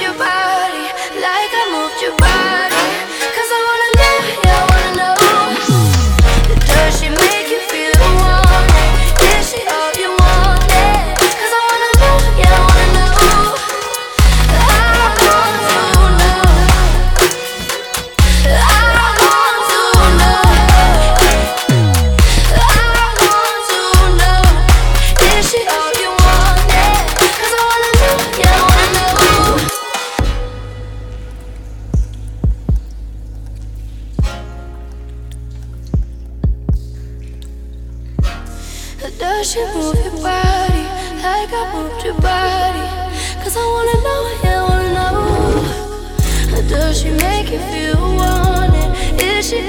your power. Does she move your body like I moved your body? Cause I wanna know, yeah, I wanna know. Does she make you feel wanted? Is she